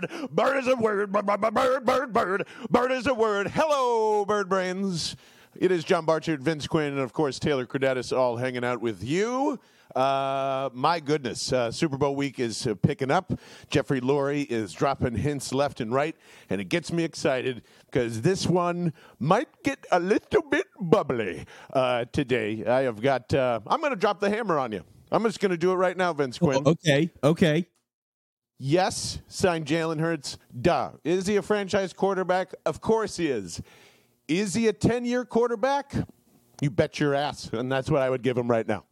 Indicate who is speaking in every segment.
Speaker 1: word. Bird is a word. Bird, bird, bird, bird, bird. Bird is a word. Hello, bird brains. It is John Barchard, Vince Quinn, and of course Taylor Credatis all hanging out with you. Uh, my goodness, uh, Super Bowl week is uh, picking up. Jeffrey Lurie is dropping hints left and right, and it gets me excited because this one might get a little bit bubbly uh, today. I have got. Uh, I'm going to drop the hammer on you. I'm just going to do it right now, Vince Quinn.
Speaker 2: Oh, okay, okay.
Speaker 1: Yes, signed Jalen Hurts. Duh. Is he a franchise quarterback? Of course he is. Is he a 10 year quarterback? You bet your ass. And that's what I would give him right now.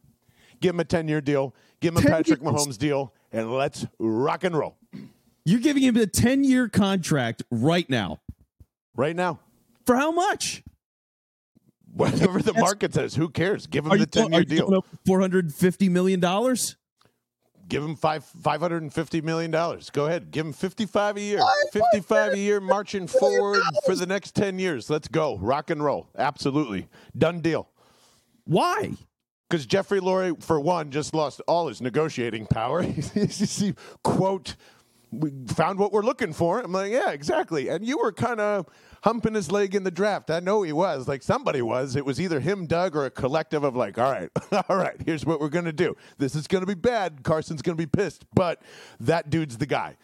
Speaker 1: Give him a 10 year deal, give him a Patrick years. Mahomes deal, and let's rock and roll.
Speaker 2: You're giving him a 10 year contract right now.
Speaker 1: Right now.
Speaker 2: For how much?
Speaker 1: Whatever the market says, who cares? Give him the 10 year deal.
Speaker 2: $450 million?
Speaker 1: Give him five five hundred and fifty million dollars. Go ahead, give him fifty five a year. Fifty five a year, marching forward for the next ten years. Let's go, rock and roll. Absolutely, done deal.
Speaker 2: Why?
Speaker 1: Because Jeffrey Lurie, for one, just lost all his negotiating power. he quote, "We found what we're looking for." I'm like, yeah, exactly. And you were kind of humping his leg in the draft. I know he was. Like somebody was. It was either him, Doug, or a collective of like, all right, all right, here's what we're gonna do. This is gonna be bad. Carson's gonna be pissed, but that dude's the guy.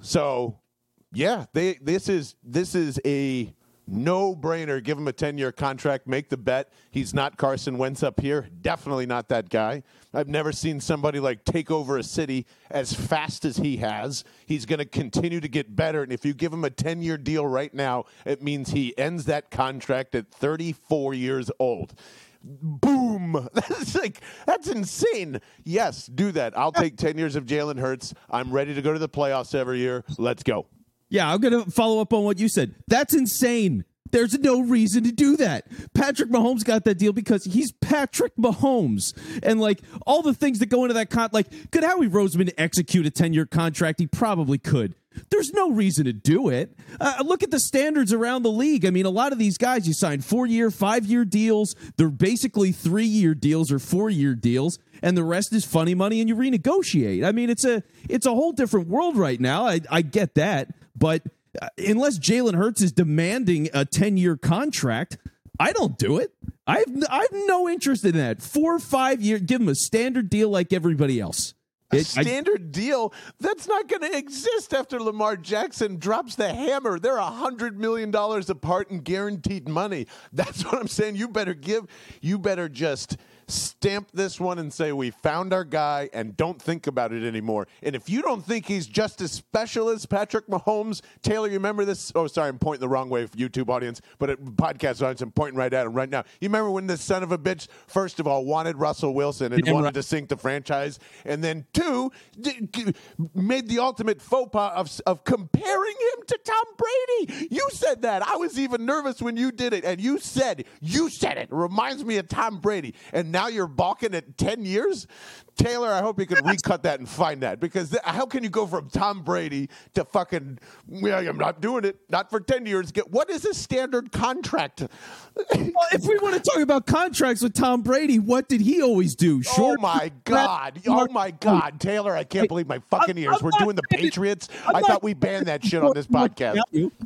Speaker 1: So yeah, they this is this is a no brainer. Give him a 10 year contract. Make the bet. He's not Carson Wentz up here. Definitely not that guy. I've never seen somebody like take over a city as fast as he has. He's going to continue to get better. And if you give him a 10 year deal right now, it means he ends that contract at 34 years old. Boom. That's like, that's insane. Yes, do that. I'll take 10 years of Jalen Hurts. I'm ready to go to the playoffs every year. Let's go.
Speaker 2: Yeah, I'm going to follow up on what you said. That's insane. There's no reason to do that. Patrick Mahomes got that deal because he's Patrick Mahomes. And like all the things that go into that con like could Howie Roseman execute a 10-year contract? He probably could. There's no reason to do it. Uh, look at the standards around the league. I mean, a lot of these guys you sign 4-year, 5-year deals. They're basically 3-year deals or 4-year deals and the rest is funny money and you renegotiate. I mean, it's a it's a whole different world right now. I I get that, but uh, unless Jalen Hurts is demanding a 10 year contract, I don't do it. I have, I have no interest in that. Four or five years, give him a standard deal like everybody else.
Speaker 1: A standard I, deal that's not going to exist after Lamar Jackson drops the hammer. They're a hundred million dollars apart in guaranteed money. That's what I'm saying. You better give. You better just stamp this one and say we found our guy and don't think about it anymore. And if you don't think he's just as special as Patrick Mahomes, Taylor, you remember this? Oh, sorry, I'm pointing the wrong way for YouTube audience, but at podcast audience, I'm pointing right at him right now. You remember when this son of a bitch, first of all, wanted Russell Wilson and wanted right. to sink the franchise, and then two, made the ultimate faux pas of, of comparing him to Tom Brady. You said that. I was even nervous when you did it, and you said, you said it. it reminds me of Tom Brady. And now you're balking at 10 years? Taylor, I hope you can recut that and find that because th- how can you go from Tom Brady to fucking, yeah, I'm not doing it, not for 10 years. Get What is a standard contract?
Speaker 2: well, if we want to talk about contracts with Tom Brady, what did he always do?
Speaker 1: Oh Short oh my God. Oh my God. Taylor, I can't believe my fucking ears. We're doing the Patriots. I thought we banned that shit on this podcast.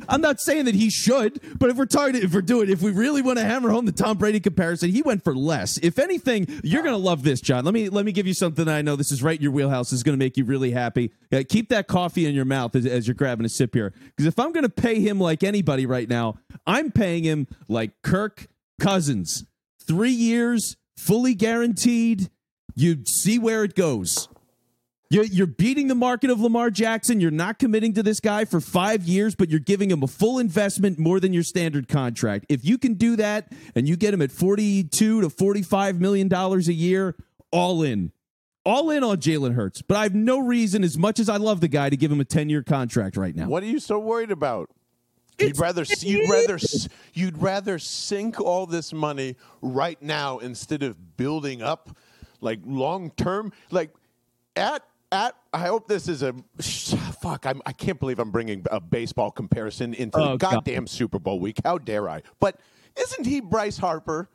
Speaker 2: I'm not saying that he should, but if we're talking, if we're doing, if we really want to hammer home the Tom Brady comparison, he went for less. If anything, you're going to love this, John. Let me, let me give you something I know this is right in your wheelhouse. Is going to make you really happy. Keep that coffee in your mouth as, as you're grabbing a sip here. Because if I'm going to pay him like anybody right now, I'm paying him like Kirk Cousins. Three years, fully guaranteed. You see where it goes. You're, you're beating the market of Lamar Jackson. You're not committing to this guy for five years, but you're giving him a full investment more than your standard contract. If you can do that and you get him at 42 to 45 million dollars a year, all in all in on Jalen Hurts, but I have no reason, as much as I love the guy, to give him a ten year contract right now.
Speaker 1: What are you so worried about? You'd rather you'd rather you'd rather sink all this money right now instead of building up like long term like at at I hope this is a fuck I'm, I can't believe I'm bringing a baseball comparison into oh, the goddamn God. Super Bowl week. How dare I? But isn't he Bryce Harper?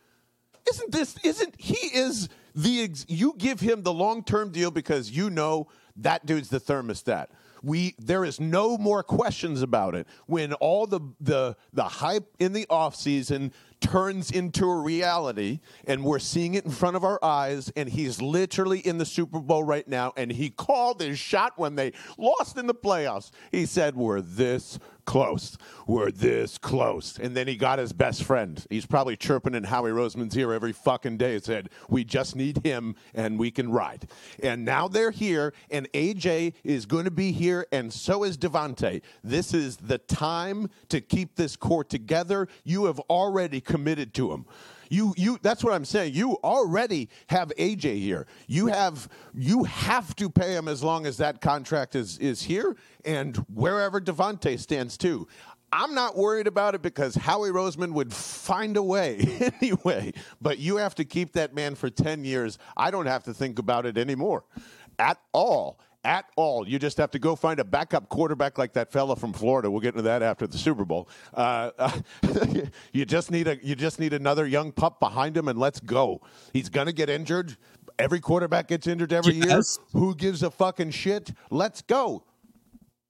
Speaker 1: Isn't this isn't he is the you give him the long term deal because you know that dude's the thermostat. We there is no more questions about it. When all the the the hype in the offseason turns into a reality and we're seeing it in front of our eyes and he's literally in the Super Bowl right now and he called his shot when they lost in the playoffs. He said we're this close. We're this close. And then he got his best friend. He's probably chirping in Howie Roseman's ear every fucking day. Said, We just need him and we can ride. And now they're here, and AJ is going to be here, and so is Davante. This is the time to keep this core together. You have already committed to him. You you that's what I'm saying. You already have AJ here. You have you have to pay him as long as that contract is is here and wherever Davante stands too. I'm not worried about it because Howie Roseman would find a way anyway. But you have to keep that man for 10 years. I don't have to think about it anymore at all at all. You just have to go find a backup quarterback like that fella from Florida. We'll get into that after the Super Bowl. Uh, uh, you just need a you just need another young pup behind him, and let's go. He's gonna get injured. Every quarterback gets injured every
Speaker 2: yes.
Speaker 1: year. Who gives a fucking shit? Let's go.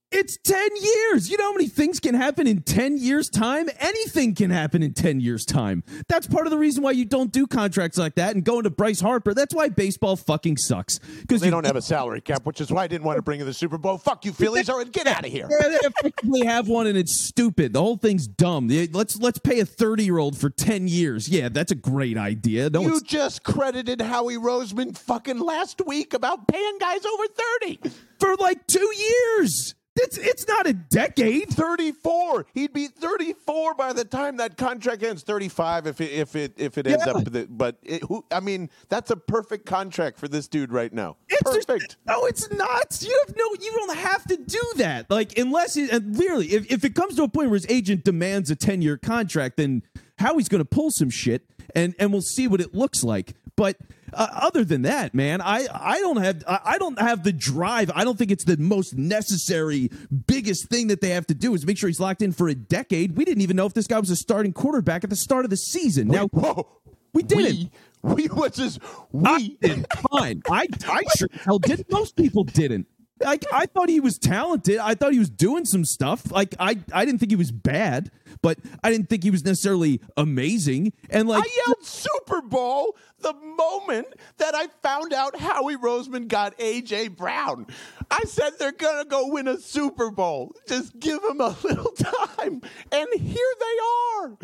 Speaker 2: It's 10 years. You know how many things can happen in 10 years' time? Anything can happen in 10 years' time. That's part of the reason why you don't do contracts like that and go into Bryce Harper. That's why baseball fucking sucks. Because
Speaker 1: they don't have a salary cap, which is why I didn't want to bring in the Super Bowl. Fuck you, Phillies. All right, get out of here.
Speaker 2: Yeah, they effectively have one and it's stupid. The whole thing's dumb. Let's let's pay a 30 year old for 10 years. Yeah, that's a great idea. No,
Speaker 1: you just credited Howie Roseman fucking last week about paying guys over 30
Speaker 2: for like two years. It's it's not a decade.
Speaker 1: 34. He'd be 34 by the time that contract ends. 35 if it if it if it ends yeah. up. The, but it, who, I mean, that's a perfect contract for this dude right now.
Speaker 2: It's
Speaker 1: perfect.
Speaker 2: Just, no, it's not. You have no. You don't have to do that. Like unless it, and really, if if it comes to a point where his agent demands a 10 year contract, then Howie's going to pull some shit, and and we'll see what it looks like. But uh, other than that, man, I, I don't have I don't have the drive. I don't think it's the most necessary, biggest thing that they have to do is make sure he's locked in for a decade. We didn't even know if this guy was a starting quarterback at the start of the season. Now,
Speaker 1: Whoa.
Speaker 2: we didn't.
Speaker 1: We, we was just we
Speaker 2: I fine. I I sure hell did. Most people didn't. Like I thought he was talented. I thought he was doing some stuff. Like I I didn't think he was bad, but I didn't think he was necessarily amazing. And like
Speaker 1: I yelled Super Bowl the moment that I found out Howie Roseman got AJ Brown. I said they're gonna go win a Super Bowl. Just give them a little time. And here they are.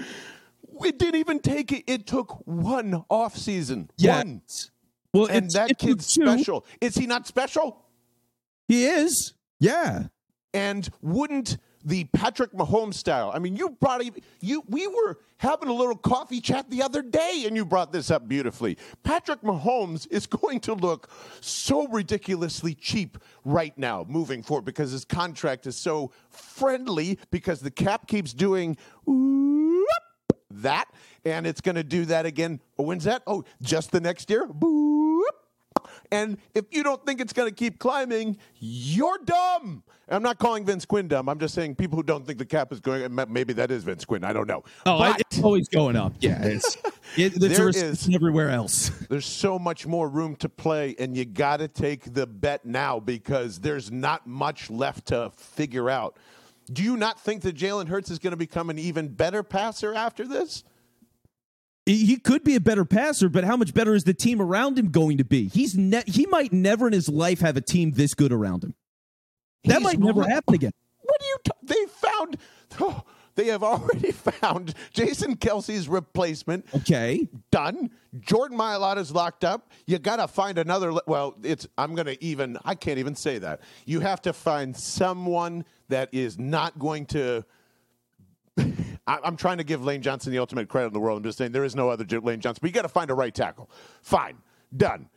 Speaker 1: It didn't even take it. It took one off season.
Speaker 2: Yes.
Speaker 1: One.
Speaker 2: Well,
Speaker 1: and that kid's special. Is he not special?
Speaker 2: He is. Yeah.
Speaker 1: And wouldn't the Patrick Mahomes style? I mean, you brought you. We were having a little coffee chat the other day, and you brought this up beautifully. Patrick Mahomes is going to look so ridiculously cheap right now, moving forward, because his contract is so friendly. Because the cap keeps doing whoop, that, and it's going to do that again. Oh, when's that? Oh, just the next year. Boop and if you don't think it's going to keep climbing, you're dumb. I'm not calling Vince Quinn dumb. I'm just saying people who don't think the cap is going. Maybe that is Vince Quinn. I don't know.
Speaker 2: Oh, but, it's always going up. Yeah, it's it, there is everywhere else.
Speaker 1: There's so much more room to play, and you got to take the bet now because there's not much left to figure out. Do you not think that Jalen Hurts is going to become an even better passer after this?
Speaker 2: He could be a better passer, but how much better is the team around him going to be? He's ne- he might never in his life have a team this good around him. That He's might never happen again.
Speaker 1: What do you? T- they found. Oh, they have already found Jason Kelce's replacement.
Speaker 2: Okay,
Speaker 1: done. Jordan Mailata's locked up. You got to find another. Well, it's. I'm going to even. I can't even say that. You have to find someone that is not going to I, am trying to give Lane Johnson the ultimate credit in the world. I'm just saying there is no other Lane Johnson, but you got to find a right tackle. Fine, done.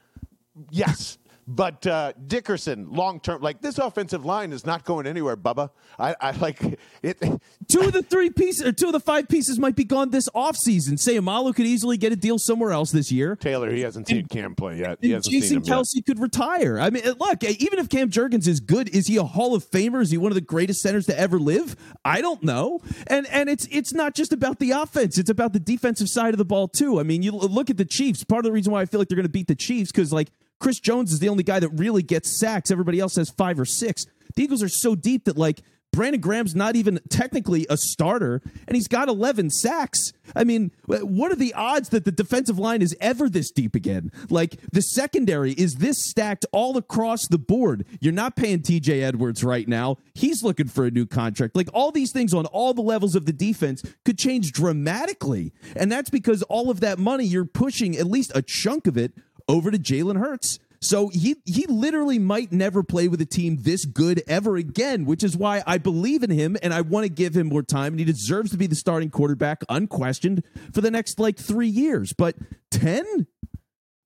Speaker 1: Yes, but uh, Dickerson, long term, like this offensive line is not going anywhere, Bubba. I, I like it.
Speaker 2: two of the three pieces, or two of the five pieces, might be gone this offseason. Seumalo could easily get a deal somewhere else this year.
Speaker 1: Taylor, he hasn't seen and, Cam play yet.
Speaker 2: He Jason Kelce yet. could retire. I mean, look, even if Cam Jurgens is good, is he a Hall of Famer? Is he one of the greatest centers to ever live? I don't know. And and it's it's not just about the offense; it's about the defensive side of the ball too. I mean, you look at the Chiefs. Part of the reason why I feel like they're going to beat the Chiefs because like Chris Jones is the only guy that really gets sacks. Everybody else has five or six. The Eagles are so deep that like Brandon Graham's not even technically a starter, and he's got 11 sacks. I mean, what are the odds that the defensive line is ever this deep again? Like, the secondary is this stacked all across the board. You're not paying TJ Edwards right now. He's looking for a new contract. Like, all these things on all the levels of the defense could change dramatically. And that's because all of that money, you're pushing at least a chunk of it over to Jalen Hurts. So he he literally might never play with a team this good ever again, which is why I believe in him and I want to give him more time and he deserves to be the starting quarterback unquestioned for the next like 3 years. But 10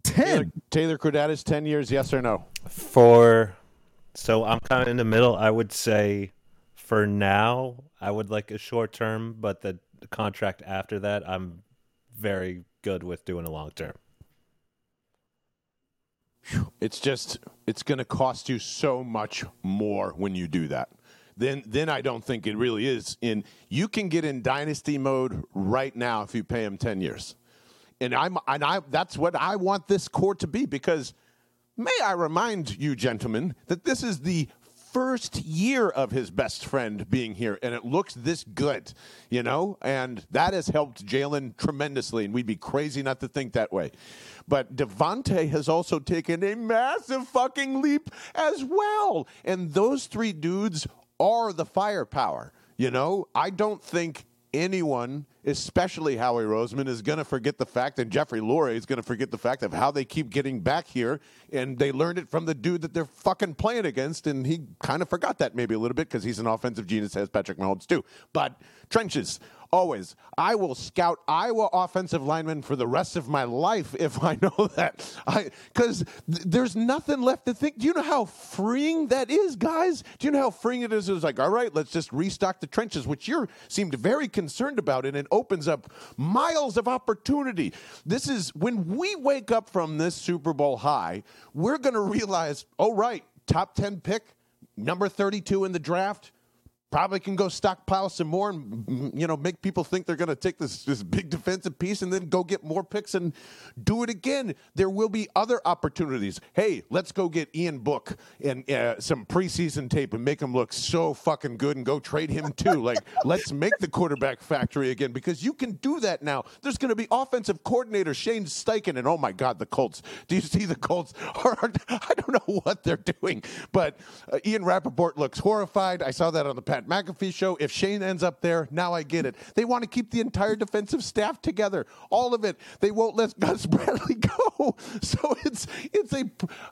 Speaker 2: 10
Speaker 1: Taylor, Taylor 10 years yes or no?
Speaker 3: For so I'm kind of in the middle. I would say for now I would like a short term, but the contract after that I'm very good with doing a long term.
Speaker 1: It's just it's going to cost you so much more when you do that. Then then I don't think it really is in you can get in dynasty mode right now if you pay him 10 years. And I'm and I that's what I want this core to be because may I remind you gentlemen that this is the first year of his best friend being here, and it looks this good, you know? And that has helped Jalen tremendously, and we'd be crazy not to think that way. But Davante has also taken a massive fucking leap as well. And those three dudes are the firepower. You know, I don't think anyone, especially Howie Roseman, is going to forget the fact, and Jeffrey Lurie is going to forget the fact of how they keep getting back here. And they learned it from the dude that they're fucking playing against, and he kind of forgot that maybe a little bit because he's an offensive genius, as Patrick Mahomes too. But trenches, always. I will scout Iowa offensive linemen for the rest of my life if I know that. I because th- there's nothing left to think. Do you know how freeing that is, guys? Do you know how freeing it is? It's like, all right, let's just restock the trenches, which you seemed very concerned about, and it opens up miles of opportunity. This is when we wake up from this Super Bowl high, we're going to realize, oh, right, top 10 pick, number 32 in the draft probably can go stockpile some more and you know make people think they're going to take this this big defensive piece and then go get more picks and do it again. There will be other opportunities. Hey, let's go get Ian Book and uh, some preseason tape and make him look so fucking good and go trade him too. like let's make the quarterback factory again because you can do that now. There's going to be offensive coordinator Shane Steichen and oh my god, the Colts. Do you see the Colts? I don't know what they're doing, but uh, Ian Rapoport looks horrified. I saw that on the Pat McAfee show. If Shane ends up there, now I get it. They want to keep the entire defensive staff together, all of it. They won't let Gus Bradley go. So it's it's a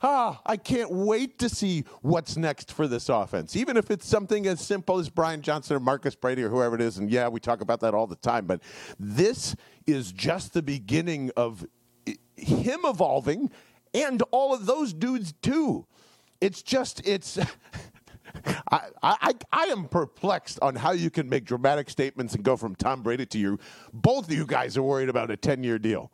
Speaker 1: ah. I can't wait to see what's next for this offense. Even if it's something as simple as Brian Johnson or Marcus Brady or whoever it is. And yeah, we talk about that all the time. But this is just the beginning of him evolving and all of those dudes too. It's just it's I, I, I am perplexed on how you can make dramatic statements and go from Tom Brady to you. Both of you guys are worried about a 10 year deal.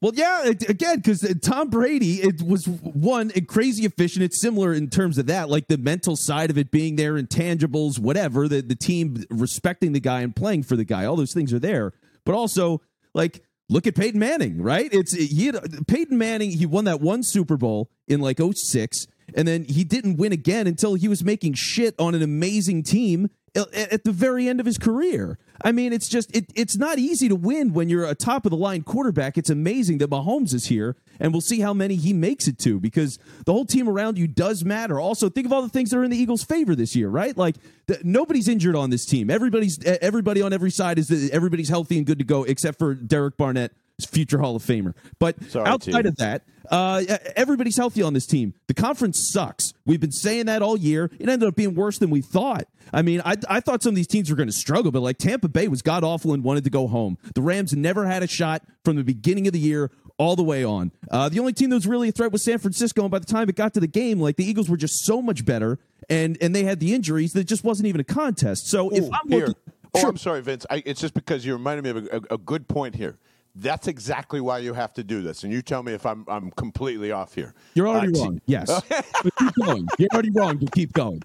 Speaker 2: Well, yeah, again, because uh, Tom Brady, it was one crazy efficient. It's similar in terms of that, like the mental side of it being there, intangibles, whatever. The the team respecting the guy and playing for the guy, all those things are there. But also, like, look at Peyton Manning, right? It's he had, Peyton Manning. He won that one Super Bowl in like 06 and then he didn't win again until he was making shit on an amazing team at the very end of his career. I mean, it's just it, it's not easy to win when you're a top of the line quarterback. It's amazing that Mahomes is here, and we'll see how many he makes it to because the whole team around you does matter. Also, think of all the things that are in the Eagles' favor this year, right? Like the, nobody's injured on this team. Everybody's everybody on every side is everybody's healthy and good to go, except for Derek Barnett, future Hall of Famer. But Sorry, outside team. of that, uh, everybody's healthy on this team. The conference sucks. We've been saying that all year. It ended up being worse than we thought. I mean, I, I thought some of these teams were going to struggle, but like Tampa Bay was god awful and wanted to go home. The Rams never had a shot from the beginning of the year all the way on. Uh, the only team that was really a threat was San Francisco, and by the time it got to the game, like the Eagles were just so much better, and and they had the injuries that it just wasn't even a contest. So Ooh, if I'm
Speaker 1: looking, here. Oh, sure. I'm sorry, Vince. I, it's just because you reminded me of a, a, a good point here. That's exactly why you have to do this. And you tell me if I'm I'm completely off here.
Speaker 2: You're already uh, wrong. Yes. but keep going. You're already wrong, but keep going.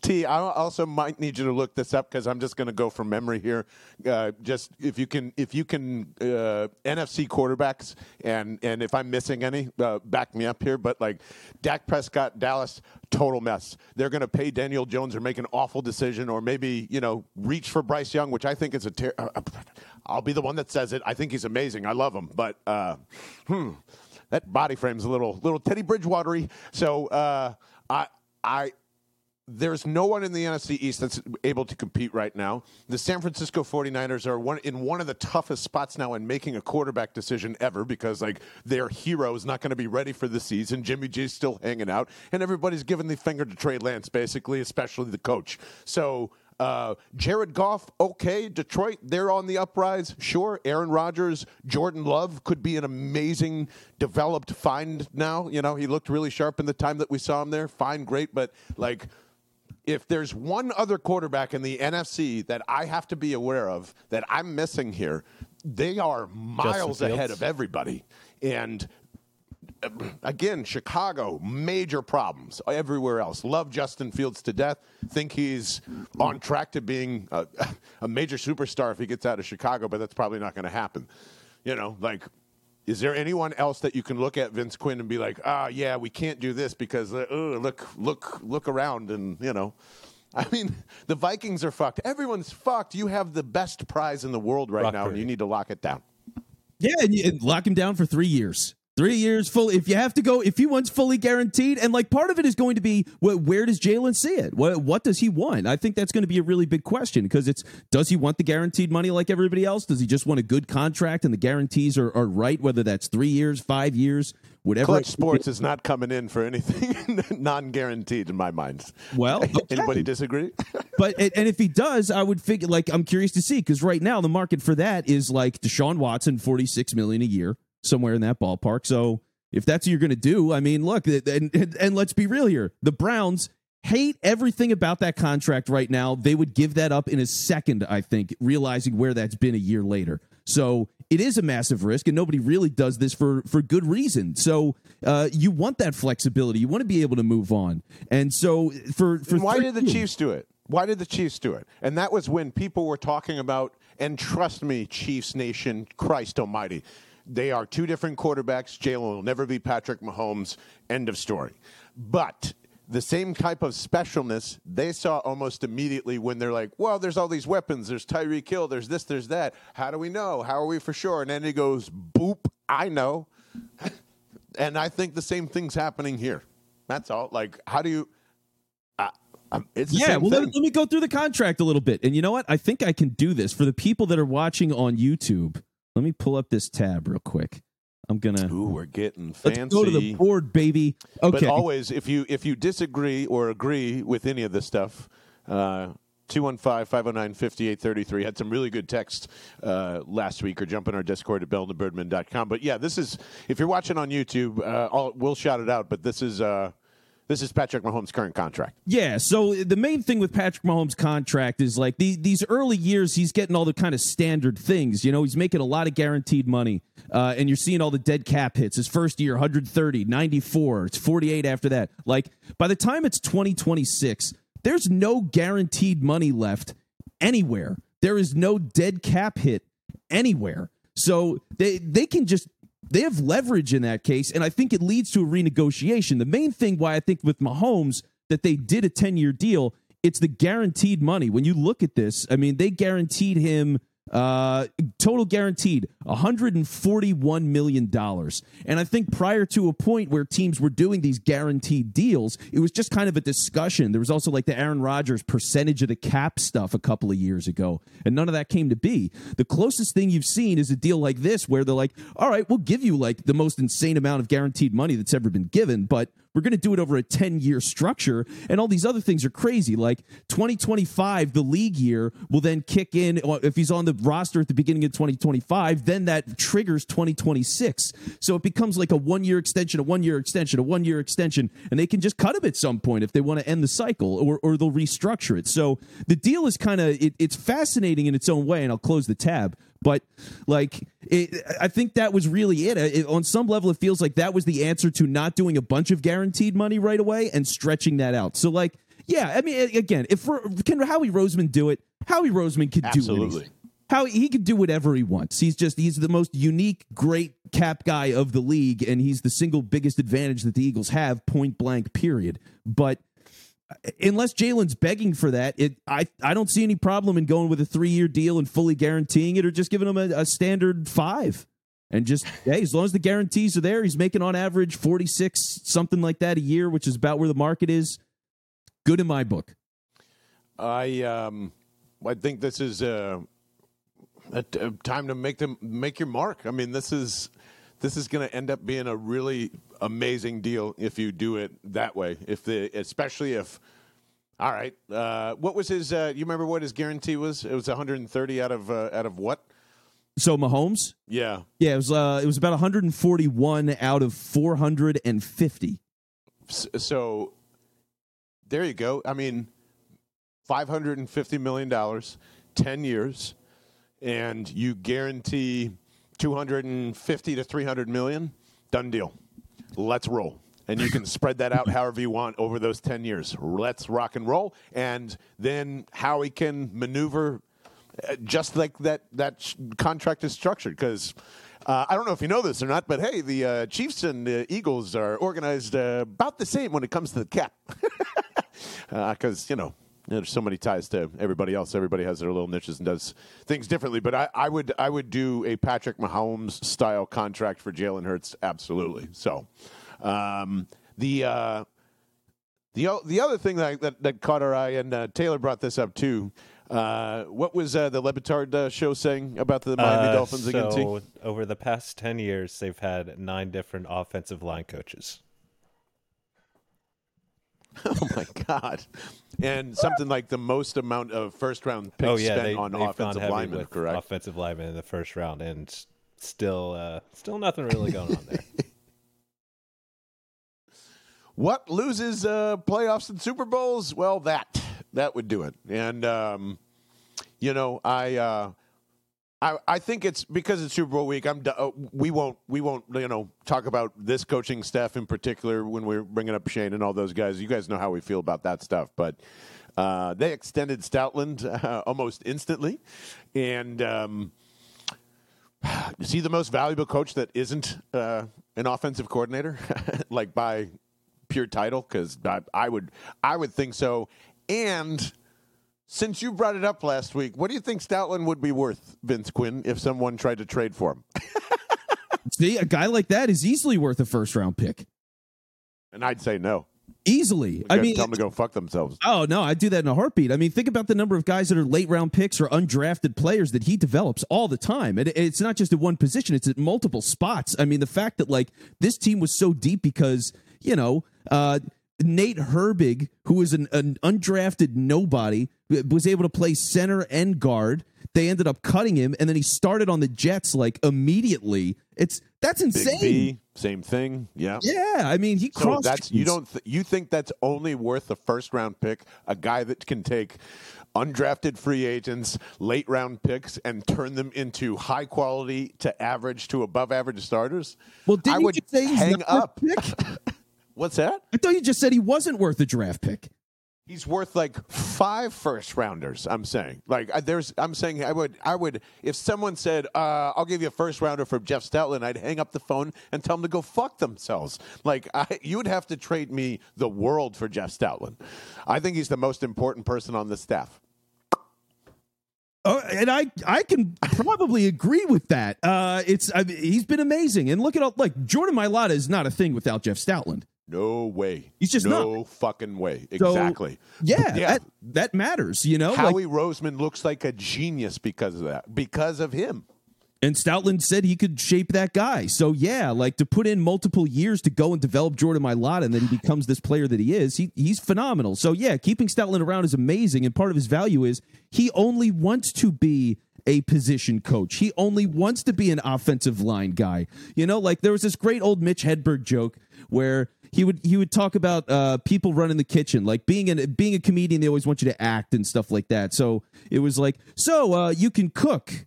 Speaker 1: T, I also might need you to look this up because I'm just going to go from memory here. Uh, just if you can, if you can, uh, NFC quarterbacks, and and if I'm missing any, uh, back me up here. But like Dak Prescott, Dallas, total mess. They're going to pay Daniel Jones or make an awful decision, or maybe you know reach for Bryce Young, which I think is a. Ter- uh, I'll be the one that says it. I think he's amazing. I love him, but uh, hmm, that body frame's a little little Teddy Bridgewatery. So uh, I I there's no one in the NFC East that's able to compete right now. The San Francisco 49ers are one in one of the toughest spots now in making a quarterback decision ever because like their hero is not going to be ready for the season. Jimmy G's still hanging out and everybody's giving the finger to Trey Lance basically, especially the coach. So uh, Jared Goff, okay. Detroit, they're on the uprise. Sure. Aaron Rodgers, Jordan Love could be an amazing developed find now. You know, he looked really sharp in the time that we saw him there. Fine, great. But like, if there's one other quarterback in the NFC that I have to be aware of that I'm missing here, they are miles ahead of everybody. And uh, again, Chicago, major problems everywhere else. Love Justin Fields to death. Think he's on track to being a, a major superstar if he gets out of Chicago, but that's probably not going to happen. You know, like, is there anyone else that you can look at Vince Quinn and be like, ah, yeah, we can't do this because uh, look, look, look around, and you know. I mean, the Vikings are fucked. Everyone's fucked. You have the best prize in the world right
Speaker 3: Brock
Speaker 1: now, and you need to lock it down.
Speaker 2: Yeah, and, you, and lock him down for three years. Three years full. If you have to go, if he wants fully guaranteed, and like part of it is going to be wh- where does Jalen see it? What what does he want? I think that's going to be a really big question because it's does he want the guaranteed money like everybody else? Does he just want a good contract and the guarantees are, are right? Whether that's three years, five years, whatever.
Speaker 1: Clutch Sports is not coming in for anything non-guaranteed in my mind.
Speaker 2: Well, okay.
Speaker 1: anybody disagree?
Speaker 2: but and, and if he does, I would figure like I'm curious to see because right now the market for that is like Deshaun Watson, forty six million a year, somewhere in that ballpark. So if that's what you're going to do, I mean, look, and, and and let's be real here, the Browns hate everything about that contract right now. They would give that up in a second, I think, realizing where that's been a year later. So it is a massive risk, and nobody really does this for for good reason. So uh, you want that flexibility. You want to be able to move on. And so for for
Speaker 1: And why did the Chiefs do it? Why did the Chiefs do it? And that was when people were talking about, and trust me, Chiefs Nation, Christ Almighty, they are two different quarterbacks. Jalen will never be Patrick Mahomes. End of story. But the same type of specialness they saw almost immediately when they're like, well, there's all these weapons. There's Tyreek Hill. There's this, there's that. How do we know? How are we for sure? And then he goes, boop, I know. and I think the same thing's happening here. That's all. Like, how do you. Uh, um, it's
Speaker 2: yeah, well, let, let me go through the contract a little bit. And you know what? I think I can do this for the people that are watching on YouTube. Let me pull up this tab real quick. I'm gonna
Speaker 1: Ooh, we're getting
Speaker 2: let's
Speaker 1: fancy.
Speaker 2: go to the board, baby. Okay,
Speaker 1: But always, if you if you disagree or agree with any of this stuff, uh, 215-509-5833 had some really good text uh, last week or jump in our discord at bellthebirdman.com but yeah this is if you're watching on youtube uh, I'll, we'll shout it out but this is uh, this is patrick mahomes current contract
Speaker 2: Yeah, so the main thing with Patrick Mahomes' contract is like the, these early years, he's getting all the kind of standard things. You know, he's making a lot of guaranteed money, uh, and you're seeing all the dead cap hits. His first year, 130, 94, it's 48 after that. Like, by the time it's 2026, there's no guaranteed money left anywhere. There is no dead cap hit anywhere. So they they can just they have leverage in that case, and I think it leads to a renegotiation. The main thing why I think with Mahomes that they did a 10 year deal, it's the guaranteed money. When you look at this, I mean, they guaranteed him uh total guaranteed 141 million dollars. And i think prior to a point where teams were doing these guaranteed deals it was just kind of a discussion. There was also like the aaron rodgers percentage of the cap stuff a couple of years ago and none of that came to be. The closest thing you've seen is a deal like this where they're like all right we'll give you like the most insane amount of guaranteed money that's ever been given but we're going to do it over a 10 year structure. And all these other things are crazy. Like 2025 the league year will then kick in uh, if he's on the roster at the beginning of 2025 then that triggers 2026 so it becomes like a one year extension a one year extension a one year extension and they can just cut him at some point if they want to end the cycle or, or they'll restructure it. So the deal is kind of it, it's fascinating in its own way and i'll close the tab but like it, i think that was really it. it on some level it feels like that was the answer to not doing a bunch of guaranteed money right away and stretching that out. So like Yeah, I mean, again, if can Howie Roseman do it, Howie Roseman could do anything. How he could do whatever he wants. He's just he's the most unique, great cap guy of the league, and he's the single biggest advantage that the Eagles have, point blank. Period. But unless Jalen's begging for that, it I I don't see any problem in going with a three year deal and fully guaranteeing it, or just giving him a, a standard five. And just hey, as long as the guarantees are there, he's making on average forty six something like that a year, which is about where the market is. Good in my book.
Speaker 1: I um, I think this is uh, a, a time to make them make your mark. I mean, this is this is going to end up being a really amazing deal if you do it that way. If the especially if all right, uh, what was his? Uh, you remember what his guarantee was? It was 130 out of uh, out of what?
Speaker 2: So Mahomes,
Speaker 1: Yeah,
Speaker 2: yeah, it was uh, it was about 141 out of 450.
Speaker 1: So there you go. I mean, 550 million dollars, 10 years, and you guarantee 250 to 300 million. Done deal. Let's roll. And you can spread that out however you want over those 10 years. Let's rock and roll. And then how Howie can maneuver uh, just like that that sh- contract is structured because uh, I don't know if you know this or not, but hey, the uh, Chiefs and the Eagles are organized uh, about the same when it comes to the cap because you know there's so many ties to everybody else. Everybody has their little niches and does things differently. But I, I would I would do a Patrick Mahomes style contract for Jalen Hurts absolutely. So um, the. Uh, the, the other thing that, that, that caught our eye, and uh, Taylor brought this up too. Uh, what was uh, the Le Batard uh, show saying about the Miami
Speaker 3: Uh,
Speaker 1: Dolphins again? T?
Speaker 3: so over the past ten years, they've had nine different offensive line coaches.
Speaker 1: Oh my God! And something like the most amount of first round picks
Speaker 3: oh yeah,
Speaker 1: spent
Speaker 3: they,
Speaker 1: on offensive linemen, correct?
Speaker 3: offensive linemen in the first round, and still, uh, still nothing really going on there.
Speaker 1: What loses uh, playoffs and Super Bowls? Well, that that would do it. And um, you know, I, uh, I I think it's because it's Super Bowl week. I'm uh, we won't we won't you know talk about this coaching staff in particular when we're bringing up Shane and all those guys. You guys know how we feel about that stuff, but. Uh, they extended Stoutland uh, almost instantly, and um, is he the most valuable coach that isn't uh, an offensive coordinator, like by pure title? Because I, I would, I would think so. And since you brought it up last week, what do you think Stoutland would be worth, Vince Quinn, if someone tried to trade for him?
Speaker 2: See, a guy like that is easily worth a first round pick.
Speaker 1: And I'd say no.
Speaker 2: Easily. I mean,
Speaker 1: tell them to go fuck themselves.
Speaker 2: Oh no, I'd do that in a heartbeat. I mean, think about the number of guys that are late round picks or undrafted players that he develops all the time. And it's not just at one position; it's at multiple spots. I mean, the fact that like this team was so deep because you know uh, Nate Herbig, who was an, an undrafted nobody, was able to play center and guard. They ended up cutting him, and then he started on the Jets like immediately. It's that's insane.
Speaker 1: V, same thing. Yeah.
Speaker 2: Yeah, I mean, he
Speaker 1: So
Speaker 2: crossed.
Speaker 1: that's you don't th- you think that's only worth a first round pick, a guy that can take undrafted free agents, late round picks, and turn them into high quality to average to above average starters?
Speaker 2: Well, didn't
Speaker 1: I
Speaker 2: you
Speaker 1: would
Speaker 2: just say he's
Speaker 1: hang up.
Speaker 2: pick?
Speaker 1: What's that?
Speaker 2: I thought you just said he wasn't worth a draft pick.
Speaker 1: He's worth like five first rounders. I'm saying, like, I- there's. I'm saying, I would, I would, if someone said, uh, "I'll give you a first rounder for Jeff Stoutland," I'd hang up the phone and tell them to go fuck themselves. Like, I, you would have to trade me the world for Jeff Stoutland. I think he's the most important person on the staff.
Speaker 2: Oh, and I I can probably agree with that. Uh, it's I mean, he's been amazing, and look at all like Jordan Mailata is not a thing without Jeff Stoutland.
Speaker 1: No way.
Speaker 2: He's just
Speaker 1: no fucking way.
Speaker 2: So,
Speaker 1: Exactly.
Speaker 2: Yeah,
Speaker 1: Yeah.
Speaker 2: That, that matters, you know. Like,
Speaker 1: Howie Roseman looks like a genius because of that. Because of him.
Speaker 2: and Stoutland said he could shape that guy. So yeah, like to put in multiple years to go and develop Jordan Mailata, and then he becomes this player that he is. He he's phenomenal. So yeah, keeping Stoutland around is amazing, and part of his value is he only wants to be a position coach. He only wants to be an offensive line guy. You know, like there was this great old Mitch Hedberg joke where he would he would talk about uh, people running the kitchen, like being an being a comedian. They always want you to act and stuff like that. So it was like, so uh, you can cook,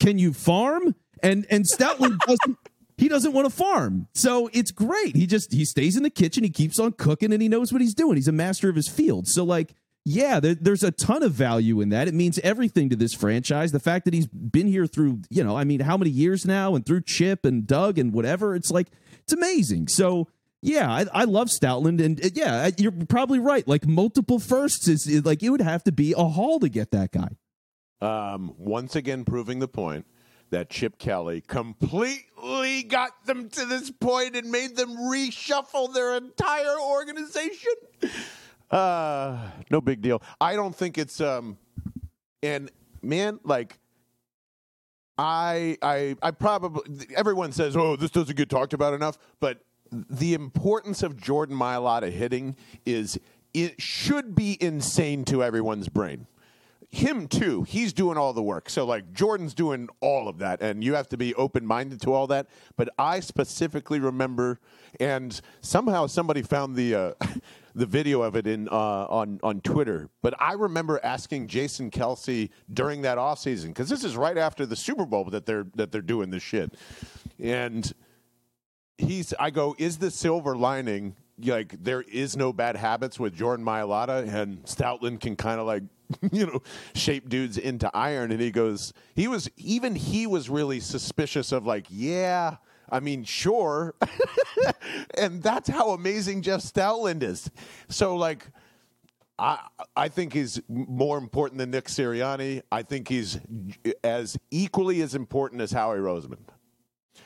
Speaker 2: can you farm? And and Stoutland doesn't. he doesn't want to farm. So it's great. He just he stays in the kitchen, he keeps on cooking, and he knows what he's doing. He's a master of his field. So like yeah, there, there's a ton of value in that. It means everything to this franchise. The fact that he's been here through, you know, I mean, how many years now, and through Chip and Doug and whatever, it's like it's amazing. So yeah, I, I love Stoutland, and uh, yeah, you're probably right. Like multiple firsts is, is like it would have to be a haul to get that guy.
Speaker 1: Um, once again, proving the point that Chip Kelly completely got them to this point and made them reshuffle their entire organization. Uh, no big deal. I don't think it's um, and man, like I I I probably everyone says, oh, this doesn't get talked about enough, but the importance of Jordan Mailata hitting is it should be insane to everyone's brain him too. He's doing all the work. So like Jordan's doing all of that, and you have to be open minded to all that. But I specifically remember, and somehow somebody found the. Uh, the video of it in uh, on on Twitter, but I remember asking Jason Kelce during that offseason because this is right after the Super Bowl that they're that they're doing this shit, and he's I go, is the silver lining like there is no bad habits with Jordan Mailata and Stoutland can kind of like you know, shape dudes into iron. And he goes, he was, even he was really suspicious of like, yeah, I mean, sure. and that's how amazing Jeff Stoutland is. So, like, I, I think he's more important than Nick Sirianni. I think he's as equally as important as Howie Roseman.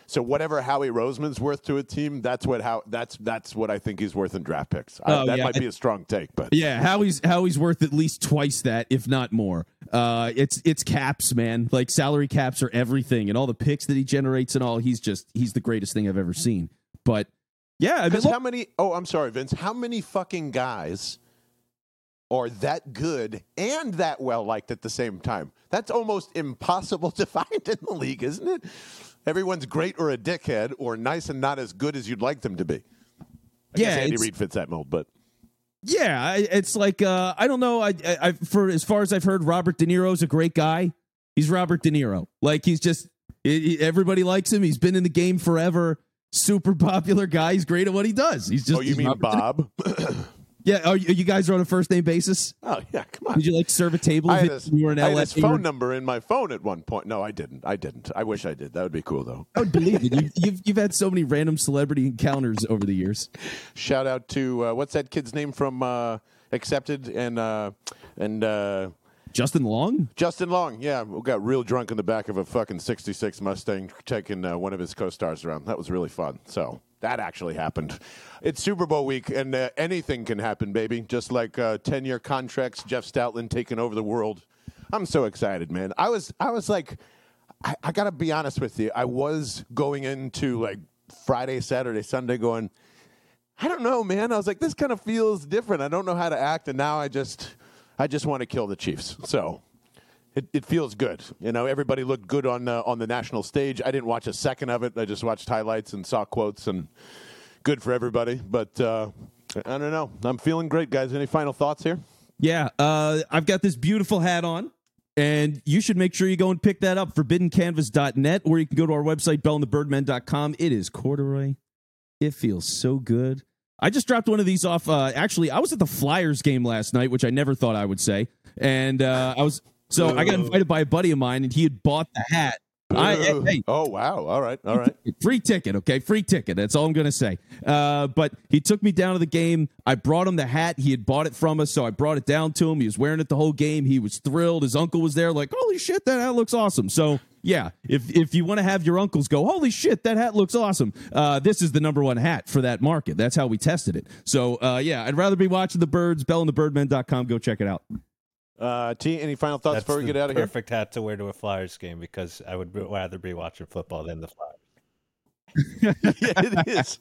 Speaker 1: So whatever Howie Roseman's worth to a team, that's what how that's that's what I think he's worth in draft picks. I, oh, that yeah. might be a strong take, but
Speaker 2: yeah, Howie's Howie's worth at least twice that, if not more. Uh, it's it's caps, man. Like salary caps are everything, and all the picks that he generates and all. He's just he's the greatest thing I've ever seen. But yeah, I
Speaker 1: mean, how many? Oh, I'm sorry, Vince. How many fucking guys? are that good and that well liked at the same time. That's almost impossible to find in the league, isn't it? Everyone's great or a dickhead or nice and not as good as you'd like them to be. I yeah, Andy Reid fits that mold, but
Speaker 2: yeah, it's like uh, I don't know. I, I, for as far as I've heard, Robert De Niro's a great guy. He's Robert De Niro. Like he's just he, everybody likes him. He's been in the game forever. Super popular guy. He's great at what he does. He's just.
Speaker 1: Oh, you mean Bob?
Speaker 2: Yeah, are you, you, guys are on a first name basis?
Speaker 1: Oh yeah, come on.
Speaker 2: Did you like serve a table?
Speaker 1: I had his, you were in I had his phone number in my phone at one point. No, I didn't. I didn't. I wish I did. That would be cool though.
Speaker 2: I would believe it. You've, you've, you've had so many random celebrity encounters over the years.
Speaker 1: Shout out to uh, what's that kid's name from uh, Accepted and uh, and.
Speaker 2: Justin Long?
Speaker 1: Justin Long, yeah. Got real drunk in the back of a fucking 66 Mustang taking uh, one of his co stars around. That was really fun. So that actually happened. It's Super Bowl week, and uh, anything can happen, baby. Just like uh, ten-year contracts, Jeff Stoutland taking over the world. I'm so excited, man. I was, I was like, I, I got to be honest with you. I was going into like Friday, Saturday, Sunday, going, I don't know, man. I was like, this kind of feels different. I don't know how to act, and now I just, I just want to kill the Chiefs. So it, it feels good. You know, everybody looked good on uh, on the national stage. I didn't watch a second of it. I just watched highlights and saw quotes, and good for everybody. But uh, I don't know. I'm feeling great, guys. Any final thoughts here?
Speaker 2: Yeah, uh, I've got this beautiful hat on. And you should make sure you go and pick that up, forbiddencanvas.net, or you can go to our website, bellandthebirdmen.com. It is corduroy. It feels so good. I just dropped one of these off. Uh, actually, I was at the Flyers game last night, which I never thought I would say. And uh, I was so I got invited by a buddy of mine, and he had bought the hat. I,
Speaker 1: hey, oh wow! All right, all right.
Speaker 2: Free ticket, okay? Free ticket. That's all I'm going to say. Uh, but he took me down to the game. I brought him the hat. He had bought it from us, so I brought it down to him. He was wearing it the whole game. He was thrilled. His uncle was there, like, "Holy shit, that hat looks awesome!" So yeah, if if you want to have your uncles go, "Holy shit, that hat looks awesome," uh, this is the number one hat for that market. That's how we tested it. So uh, yeah, I'd rather be watching the birds. Bellandthebirdmen.com. Go check it out.
Speaker 1: Uh, T, any final thoughts
Speaker 3: That's
Speaker 1: before we get out of here?
Speaker 3: Perfect hat to wear to a Flyers game because I would rather be watching football than the Flyers.
Speaker 1: yeah, it is.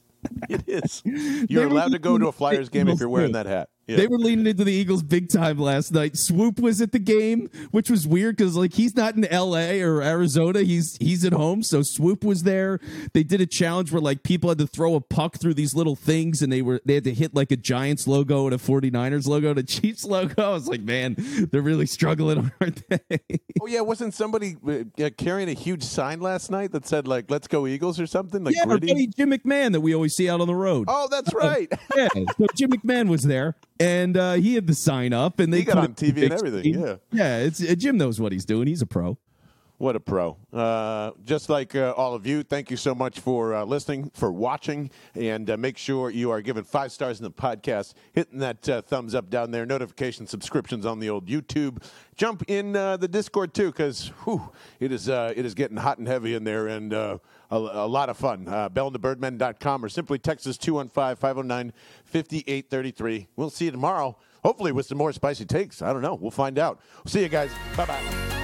Speaker 1: It is. You're allowed to go to a Flyers game if you're wearing that hat. Yeah.
Speaker 2: They were leaning into the Eagles big time last night. Swoop was at the game, which was weird because like he's not in L.A. or Arizona. He's he's at home. So Swoop was there. They did a challenge where like people had to throw a puck through these little things, and they were they had to hit like a Giants logo and a 49ers logo and a Chiefs logo. I was like, man, they're really struggling, aren't they?
Speaker 1: Oh yeah, wasn't somebody uh, carrying a huge sign last night that said like "Let's go Eagles" or something like
Speaker 2: yeah,
Speaker 1: gritty?
Speaker 2: Jim McMahon that we always see out on the road.
Speaker 1: Oh, that's right.
Speaker 2: yeah, so Jim McMahon was there, and uh, he had the sign up, and they
Speaker 1: He got on TV and everything, yeah.
Speaker 2: yeah. It's uh, Jim knows what he's doing. He's a pro.
Speaker 1: What a pro. Uh, just like uh, all of you, thank you so much for uh, listening, for watching, and uh, make sure you are giving five stars in the podcast, hitting that uh, thumbs up down there, notification subscriptions on the old YouTube. Jump in uh, the Discord too, because it is uh, it is getting hot and heavy in there, and uh, a, a lot of fun. Uh, BellandTheBirdmen.com or simply text us 215 509 5833. We'll see you tomorrow, hopefully with some more spicy takes. I don't know. We'll find out. See you guys. Bye bye.